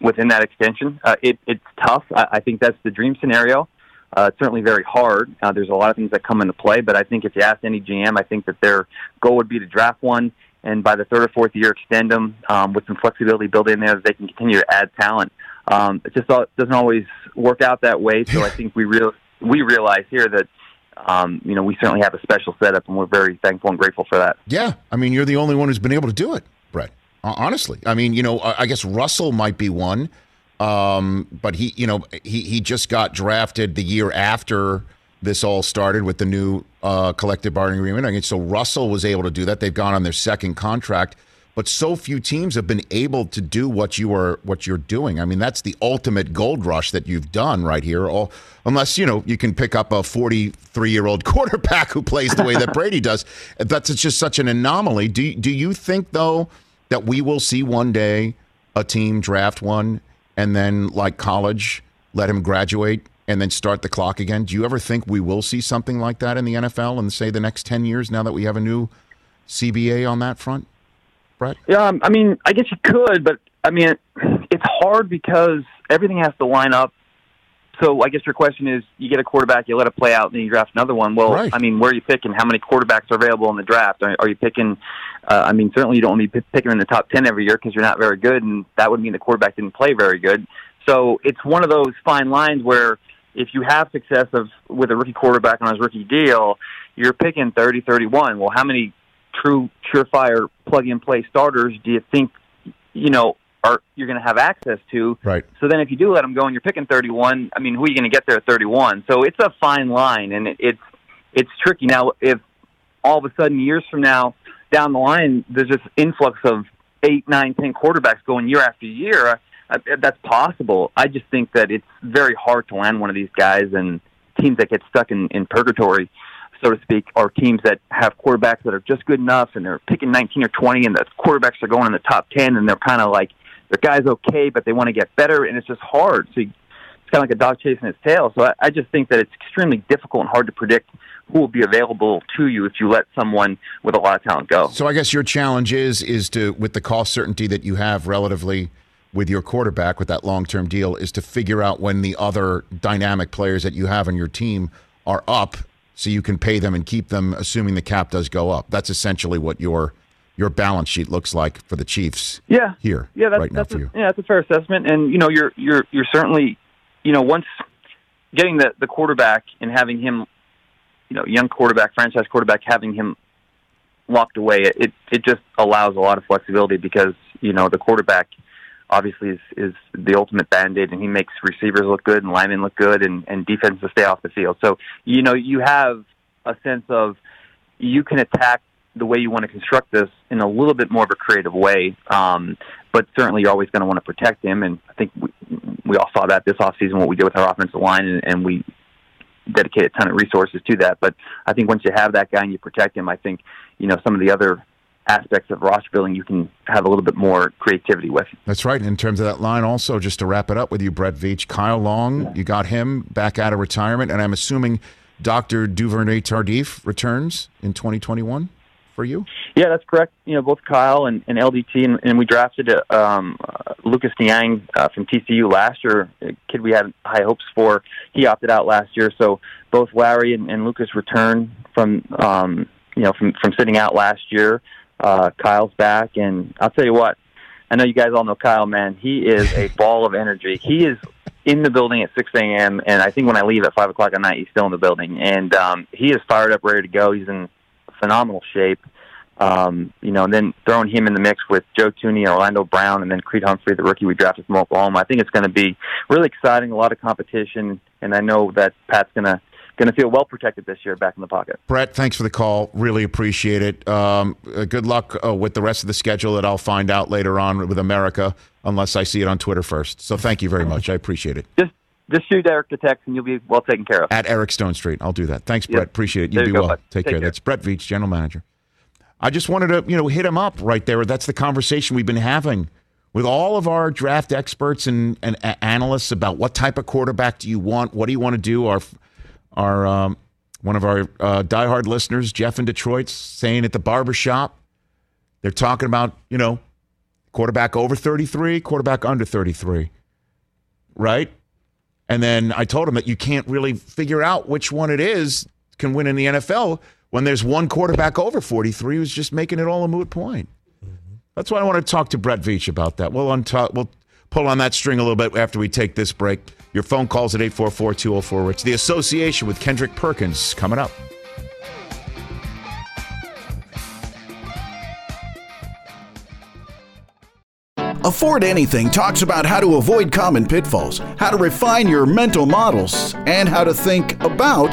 within that extension. Uh, it, it's tough. I, I think that's the dream scenario. Uh, it's certainly very hard. Uh, there's a lot of things that come into play, but I think if you ask any GM, I think that their goal would be to draft one and by the third or fourth year extend them um, with some flexibility built in there that they can continue to add talent. Um, it just doesn't always work out that way. So I think we real we realize here that um, you know we certainly have a special setup, and we're very thankful and grateful for that. Yeah, I mean you're the only one who's been able to do it, Brett. Honestly, I mean you know I guess Russell might be one, um, but he you know he he just got drafted the year after this all started with the new uh, collective bargaining agreement. I mean, so Russell was able to do that. They've gone on their second contract, but so few teams have been able to do what you are what you're doing. I mean, that's the ultimate gold rush that you've done right here. All, unless you know you can pick up a 43 year old *laughs* quarterback who plays the way that Brady does. That's just such an anomaly. Do do you think though that we will see one day a team draft one and then like college let him graduate and then start the clock again. Do you ever think we will see something like that in the NFL in say the next ten years? Now that we have a new CBA on that front, Brett? Yeah, um, I mean, I guess you could, but I mean, it's hard because everything has to line up. So I guess your question is: you get a quarterback, you let it play out, and then you draft another one. Well, right. I mean, where are you picking? How many quarterbacks are available in the draft? Are, are you picking? Uh, I mean, certainly you don't want to be picking in the top ten every year because you're not very good, and that would mean the quarterback didn't play very good. So it's one of those fine lines where if you have success of with a rookie quarterback on his rookie deal, you're picking 30, 31. Well, how many true surefire plug and play starters do you think you know are you're going to have access to? Right. So then, if you do let them go and you're picking 31, I mean, who are you going to get there at 31? So it's a fine line, and it, it's it's tricky. Now, if all of a sudden years from now down the line, there's this influx of eight, nine, ten quarterbacks going year after year uh, that's possible. I just think that it's very hard to land one of these guys, and teams that get stuck in, in purgatory, so to speak, are teams that have quarterbacks that are just good enough, and they're picking 19 or 20, and the quarterbacks are going in the top 10, and they're kind of like their guys okay, but they want to get better, and it's just hard. So you, it's kind of like a dog chasing its tail. So I, I just think that it's extremely difficult and hard to predict who will be available to you if you let someone with a lot of talent go. So I guess your challenge is is to with the cost certainty that you have relatively with your quarterback with that long term deal is to figure out when the other dynamic players that you have on your team are up so you can pay them and keep them assuming the cap does go up. That's essentially what your your balance sheet looks like for the Chiefs. Yeah, here, yeah, that's, right now that's for you. yeah, that's a fair assessment. And you know, you're you're you're certainly, you know, once getting the the quarterback and having him, you know, young quarterback, franchise quarterback, having him locked away, it it just allows a lot of flexibility because you know the quarterback obviously is is the ultimate band-aid and he makes receivers look good and linemen look good and and defense to stay off the field. So you know you have a sense of you can attack the way you want to construct this in a little bit more of a creative way um but certainly you're always going to want to protect him and i think we we all saw that this offseason what we did with our offensive line and, and we dedicate a ton of resources to that. But i think once you have that guy and you protect him i think you know some of the other aspects of roster building you can have a little bit more creativity with. That's right. In terms of that line, also, just to wrap it up with you, Brett Veach, Kyle Long, you got him back out of retirement, and I'm assuming Dr. Duvernay Tardif returns in 2021 for you? Yeah, that's correct. You know, both Kyle and, and LDT, and, and we drafted uh, um, uh, Lucas Niang uh, from TCU last year, a kid we had high hopes for. He opted out last year, so both Larry and, and Lucas return from, um, you know, from, from sitting out last year. Uh, Kyle's back, and I'll tell you what. I know you guys all know Kyle, man. He is a *laughs* ball of energy. He is in the building at 6 a.m. and I think when I leave at 5 o'clock at night, he's still in the building. And um, he is fired up, ready to go. He's in phenomenal shape. Um, you know, and then throwing him in the mix with Joe Thuney, Orlando Brown, and then Creed Humphrey, the rookie we drafted from Oklahoma. I think it's going to be really exciting, a lot of competition, and I know that Pat's going to going to feel well protected this year back in the pocket. Brett, thanks for the call. Really appreciate it. Um, uh, good luck uh, with the rest of the schedule that I'll find out later on with America, unless I see it on Twitter first. So thank you very much. I appreciate it. Just just shoot Eric the text, and you'll be well taken care of. At Eric Stonestreet. I'll do that. Thanks, Yep. Brett. Appreciate it. You There be you well. bud. Take, Take care. care. That's Brett Veach, general manager. I just wanted to, you know, hit him up right there. That's the conversation we've been having with all of our draft experts and, and analysts about what type of quarterback do you want? What do you want to do? Our, our um, one of our uh, diehard listeners, Jeff in Detroit, saying at the barbershop, they're talking about, you know, quarterback over 33, quarterback under 33, right? And then I told him that you can't really figure out which one it is can win in the NFL when there's one quarterback over 43 who's just making it all a moot point. That's why I want to talk to Brett Veach about that. We'll, untu- we'll pull on that string a little bit after we take this break. Your phone calls at 844 204 Rich. The association with Kendrick Perkins coming up. Afford Anything talks about how to avoid common pitfalls, how to refine your mental models, and how to think about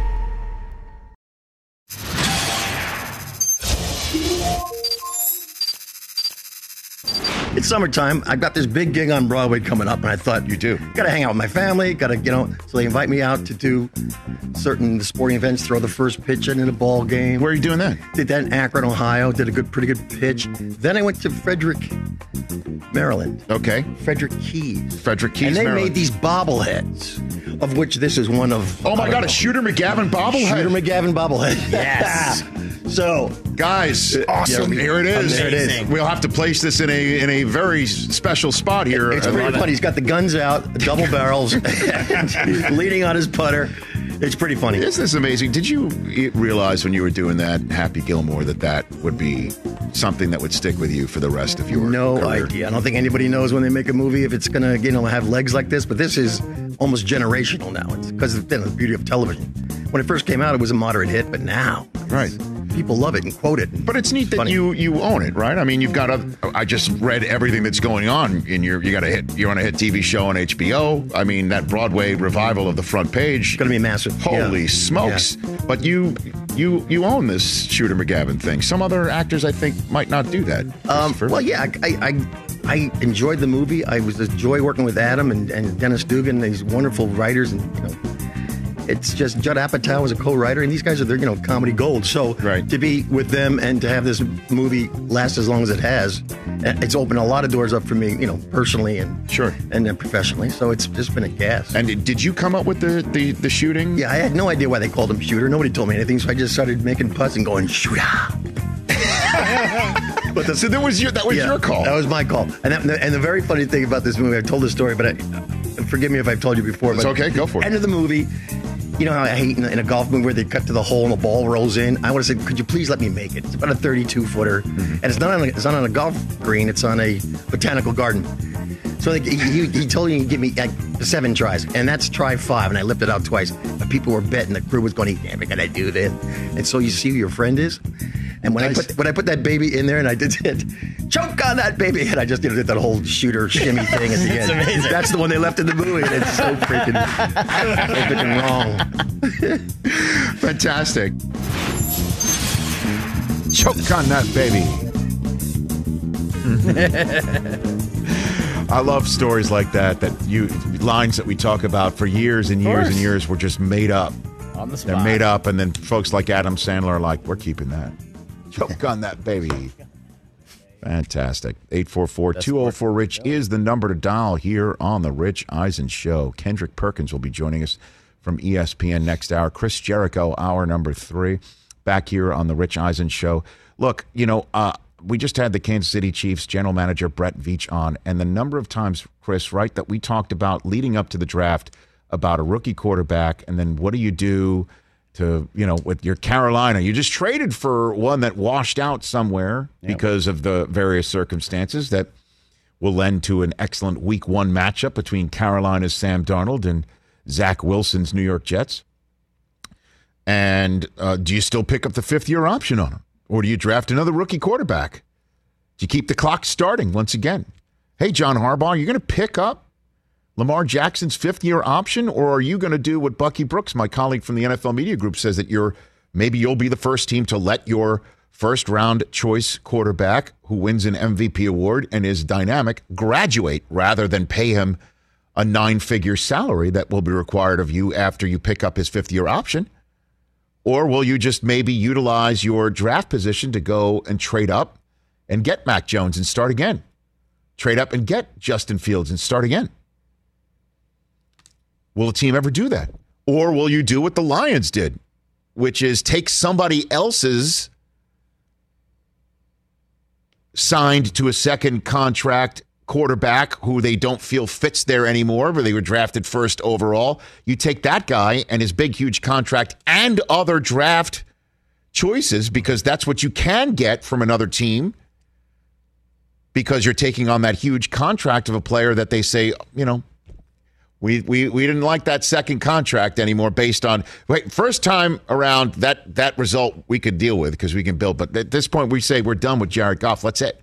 It's summertime. I've got this big gig on Broadway coming up, and I thought you do. Got to hang out with my family. Got to, you know. So they invite me out to do certain sporting events, throw the first pitch in a ball game. Where are you doing that? Did that in Akron, Ohio. Did a good, pretty good pitch. Then I went to Frederick, Maryland. Okay. Frederick Keys. Frederick Keys, And they Maryland. made these bobbleheads, of which this is one of. Oh my I God, a. Shooter McGavin bobblehead. Shooter McGavin bobblehead. *laughs* Yes. so, Guys, uh, awesome! Yeah, here it is. is. We'll have to place this in a in a very special spot here. It's pretty funny. He's got the guns out, double barrels, *laughs* leaning on his putter. It's pretty funny. Isn't this amazing? Did you realize when you were doing that, Happy Gilmore, that that would be something that would stick with you for the rest of your life? No career? idea. I don't think anybody knows when they make a movie if it's gonna, you know, have legs like this. But this is almost generational now. It's because of you know, the beauty of television. When it first came out, it was a moderate hit, but now, Right. people love it and quote it. But it's neat that you you own it, right? I mean, you've got a. I just read everything that's going on in your. You got a hit. You're on a hit TV show on HBO. I mean, that Broadway revival of the front page. Going to be massive. Holy Yeah. smokes! But you you you own this Shooter McGavin thing. Some other actors, I think, might not do that. Um, well, yeah, I, I, I, I enjoyed the movie. I was a joy working with Adam and, and Dennis Dugan, these wonderful writers, and you know, it's just Judd Apatow was a co-writer, and these guys are they're you know comedy gold. So to be with them and to have this movie last as long as it has, eh, it's opened a lot of doors up for me, you know, personally and sure, and then professionally. So it's just been a gas. And did you come up with the the, the shooting? Yeah, I had no idea why they called him shooter. Nobody told me anything, so I just started making puns and going shooter. *laughs* but the, so that was your that was your call. That was my call. And that, and the very funny thing about this movie, I've told this story, but I, forgive me if I've told you before. It's but okay, go for it. End of the movie. You know how I hate in a, in a golf movie where they cut to the hole and the ball rolls in. I would have said, "Could you please let me make it?" It's about a 32 footer, Mm-hmm. and it's not on a, it's not on a golf green. It's on a botanical garden. So like, he, he told me he'd give me like seven tries, and that's try five, and I lifted out twice. But people were betting, the crew was going, "He's never gonna do this." And so you see who your friend is. And when I put when I put that baby in there, and I did it, choke on that baby, and I just did that whole shooter shimmy *laughs* thing at the It's end. amazing. That's the one they left in the movie, and it's so freaking, so freaking wrong. *laughs* Fantastic. Choke on that baby. *laughs* I love stories like that. That you lines that we talk about for years and years and years were just made up. On the spot. They're made up, and then folks like Adam Sandler are like, "We're keeping that." *laughs* Choke on that baby. Fantastic. 844-204 Rich is the number to dial here on the Rich Eisen Show. Kendrick Perkins will be joining us from ESPN next hour. Chris Jericho, hour number three, back here on the Rich Eisen Show. Look, you know, uh, we just had the Kansas City Chiefs general manager Brett Veach on, and the number of times, Chris, right, that we talked about leading up to the draft about a rookie quarterback, and then what do you do to, you know, with your Carolina? You just traded for one that washed out somewhere because of the various circumstances that will lend to an excellent week one matchup between Carolina's Sam Darnold and Zach Wilson's New York Jets. And uh, do you still pick up the fifth year option on him? Or do you draft another rookie quarterback? Do you keep the clock starting once again? Hey, John Harbaugh, you're going to pick up Lamar Jackson's fifth year option, or are you going to do what Bucky Brooks, my colleague from the NFL Media Group, says that you're maybe you'll be the first team to let your first round choice quarterback who wins an MVP award and is dynamic graduate rather than pay him a nine figure salary that will be required of you after you pick up his fifth year option? Or will you just maybe utilize your draft position to go and trade up and get Mac Jones and start again? Trade up and get Justin Fields and start again? Will a team ever do that? Or will you do what the Lions did, which is take somebody else's signed to a second contract quarterback who they don't feel fits there anymore, but they were drafted first overall. You take that guy and his big, huge contract and other draft choices because that's what you can get from another team because you're taking on that huge contract of a player that they say, you know, we, we we didn't like that second contract anymore based on wait first time around that that result we could deal with because we can build. But at this point we say we're done with Jared Goff. Let's it.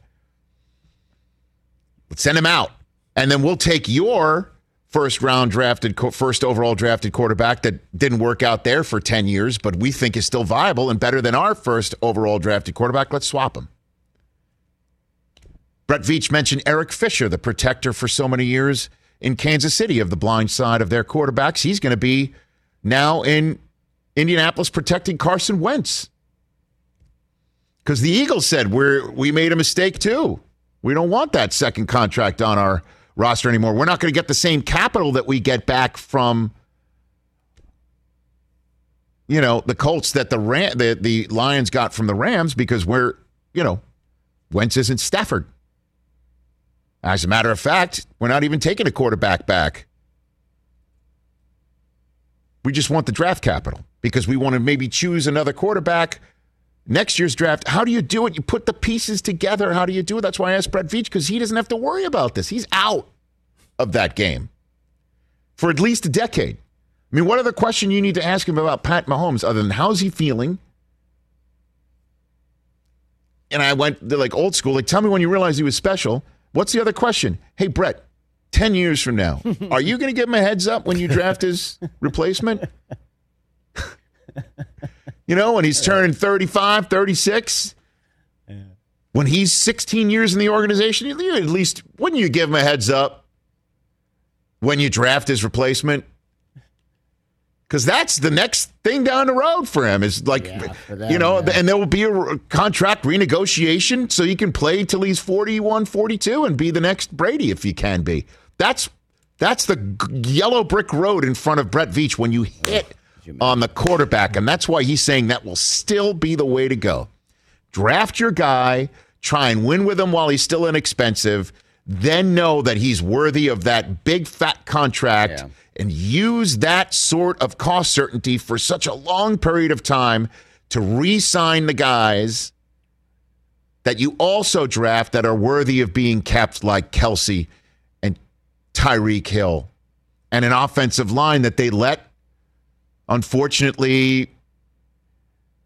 Let's send him out. And then we'll take your first round drafted first overall drafted quarterback that didn't work out there for 10 years but we think is still viable and better than our first overall drafted quarterback. Let's swap him. Brett Veach mentioned Eric Fisher, the protector for so many years in Kansas City of the blind side of their quarterbacks. He's going to be now in Indianapolis protecting Carson Wentz. Because the Eagles said we're we made a mistake too. We don't want that second contract on our roster anymore. We're not going to get the same capital that we get back from you know the Colts that the Ram, the the Lions got from the Rams because we're you know Wentz isn't Stafford. As a matter of fact, we're not even taking a quarterback back. We just want the draft capital because we want to maybe choose another quarterback next year's draft. How do you do it? You put the pieces together. How do you do it? That's why I asked Brett Veach because he doesn't have to worry about this. He's out of that game for at least a decade. I mean, what other question you need to ask him about Pat Mahomes other than how's he feeling? and I went like old school. Like, tell me when you realized he was special. What's the other question? Hey, Brett, ten years from now, *laughs* are you going to give him a heads up when you draft his *laughs* replacement? you know, when he's turning 35, 36? When he's 16 years in the organization, you at least wouldn't you give him a heads up when you draft his replacement? Because that's the next thing down the road for him is like, them, you know, yeah. and there will be a contract renegotiation so you can play till he's 41, 42 and be the next Brady if you can be. That's that's the yellow brick road in front of Brett Veach when you hit on the quarterback. And that's why he's saying that will still be the way to go. Draft your guy, try and win with him while he's still inexpensive, then know that he's worthy of that big fat contract and use that sort of cost certainty for such a long period of time to re sign the guys that you also draft that are worthy of being kept, like Kelce and Tyreek Hill, and an offensive line that they let, unfortunately,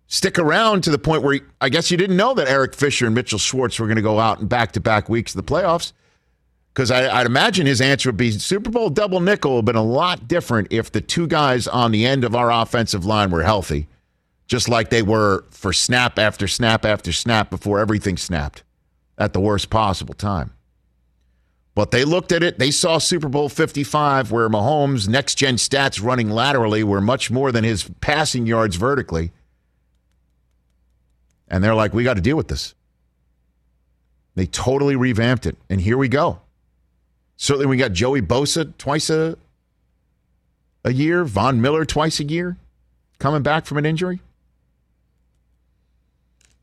stick around to the point where I guess you didn't know that Eric Fisher and Mitchell Schwartz were going to go out in back to back weeks of the playoffs. Because I'd imagine his answer would be Super Bowl double nickel would have been a lot different if the two guys on the end of our offensive line were healthy, just like they were for snap after snap after snap before everything snapped at the worst possible time. But they looked at it, they saw Super Bowl 55, where Mahomes' next gen stats running laterally were much more than his passing yards vertically. And they're like, we got to deal with this. They totally revamped it. And here we go. Certainly, we got Joey Bosa twice a, a year, Von Miller twice a year, coming back from an injury.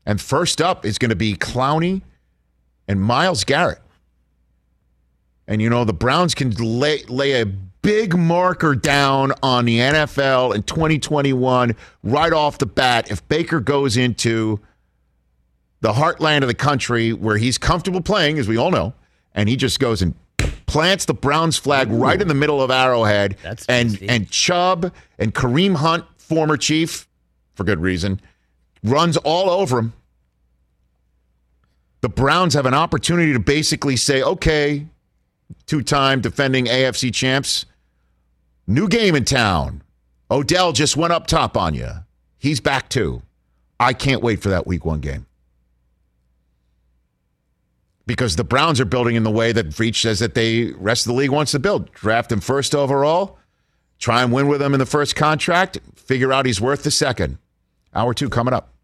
And first up is going to be Clowney and Myles Garrett. And you know, the Browns can lay, lay a big marker down on the NFL in 2021 right off the bat if Baker goes into the heartland of the country where he's comfortable playing, as we all know, and he just goes and plants the Browns flag right in the middle of Arrowhead. and and Chubb and Kareem Hunt, former chief, for good reason, runs all over him. The Browns have an opportunity to basically say, okay, two-time defending AFC champs, new game in town. Odell just went up top on you. He's back too. I can't wait for that week one game because the Browns are building in the way that Veach says that the rest of the league wants to build. Draft him first overall, try and win with him in the first contract, figure out he's worth the second. Hour two coming up.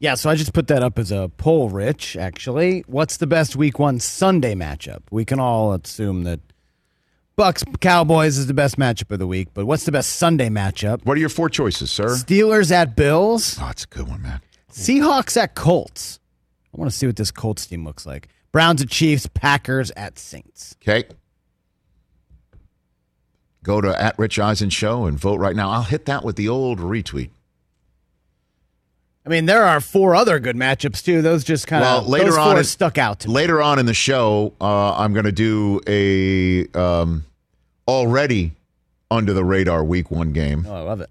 Yeah, so I just put that up as a poll, Rich, actually. What's the best week one Sunday matchup? We can all assume that Bucs Cowboys is the best matchup of the week, but what's the best Sunday matchup? What are your four choices, sir? Steelers at Bills. Oh, that's a good one, man. Seahawks at Colts. I want to see what this Colts team looks like. Browns at Chiefs, Packers at Saints. Okay. Go to at Rich Eisen Show and vote right now. I'll hit that with the old retweet. I mean, there are four other good matchups too. Those just kind of well, later on stuck out to me. later on in the show, uh, I'm going to do a um, already under the radar week one game, Oh, I love it.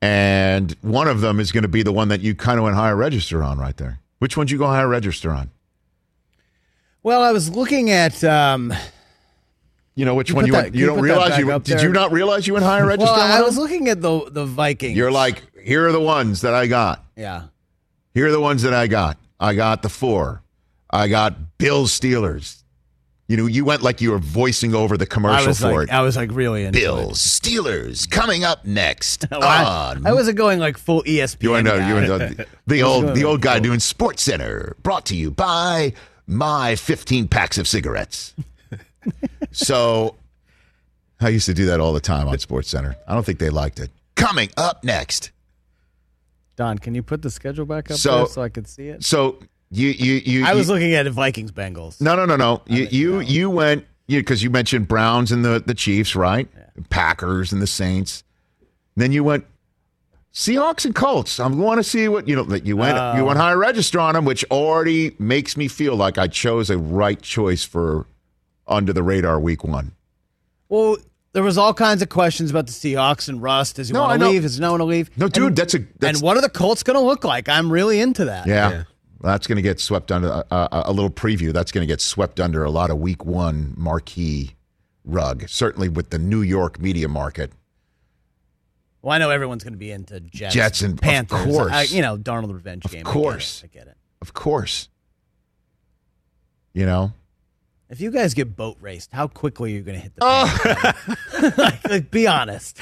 and one of them is going to be the one that you kind of went higher register on right there. Which one'd you go higher register on? Well, I was looking at. Um, You know which You one you that- went. You you don't realize you did. there? You not realize you went higher register. well, I was looking at the the Vikings. You're like, here are the ones that I got. yeah. Here are the ones that I got. I got the four. I got Bill Steelers. You know, you went like you were voicing over the commercial for like, it. I was like really into Bills Steelers coming up next. it. *laughs* Well, I, on I wasn't going like full ESPN. You want to know? You want to know the *laughs* old the old guy doing SportsCenter, brought to you by my 15 packs of cigarettes. *laughs* so, I used to do that all the time on SportsCenter. I don't think they liked it. Coming up next. Don, can you put the schedule back up So- there so I could see it? So you you you. I was you- looking at Vikings Bengals. No, no, no, no. You you you went because you mentioned Browns and the the Chiefs, right? Packers and the Saints. Then you went Seahawks and Colts. I want to see what you know. That you went Oh. you went oh. higher register on them, which already makes me feel like I chose a right choice for under the radar week one. Well, there was all kinds of questions about the Seahawks and Russ. Does he No, want to leave? Does no one to leave? No, dude, And- that's a that's and what are the Colts going to look like? I'm really into that. yeah. Well, that's going to get swept under uh, uh, a little preview. That's going to get swept under a lot of week one marquee rug, certainly with the New York media market. Well, I know everyone's going to be into Jets, Jets and- of Panthers. course. I, you know, Darnold revenge game. Of course. I get it. I get it. Of course. You know? If you guys get boat raced, how quickly are you going to hit the? *laughs* like, like, be honest.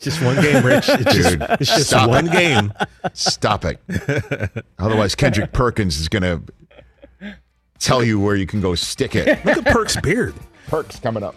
It's just one game, Rich. It's just, Dude, it's just stop one it. game. Stop it. Otherwise, Kendrick Perkins is going to tell you where you can go stick it. Look at Perk's beard. Perks coming up.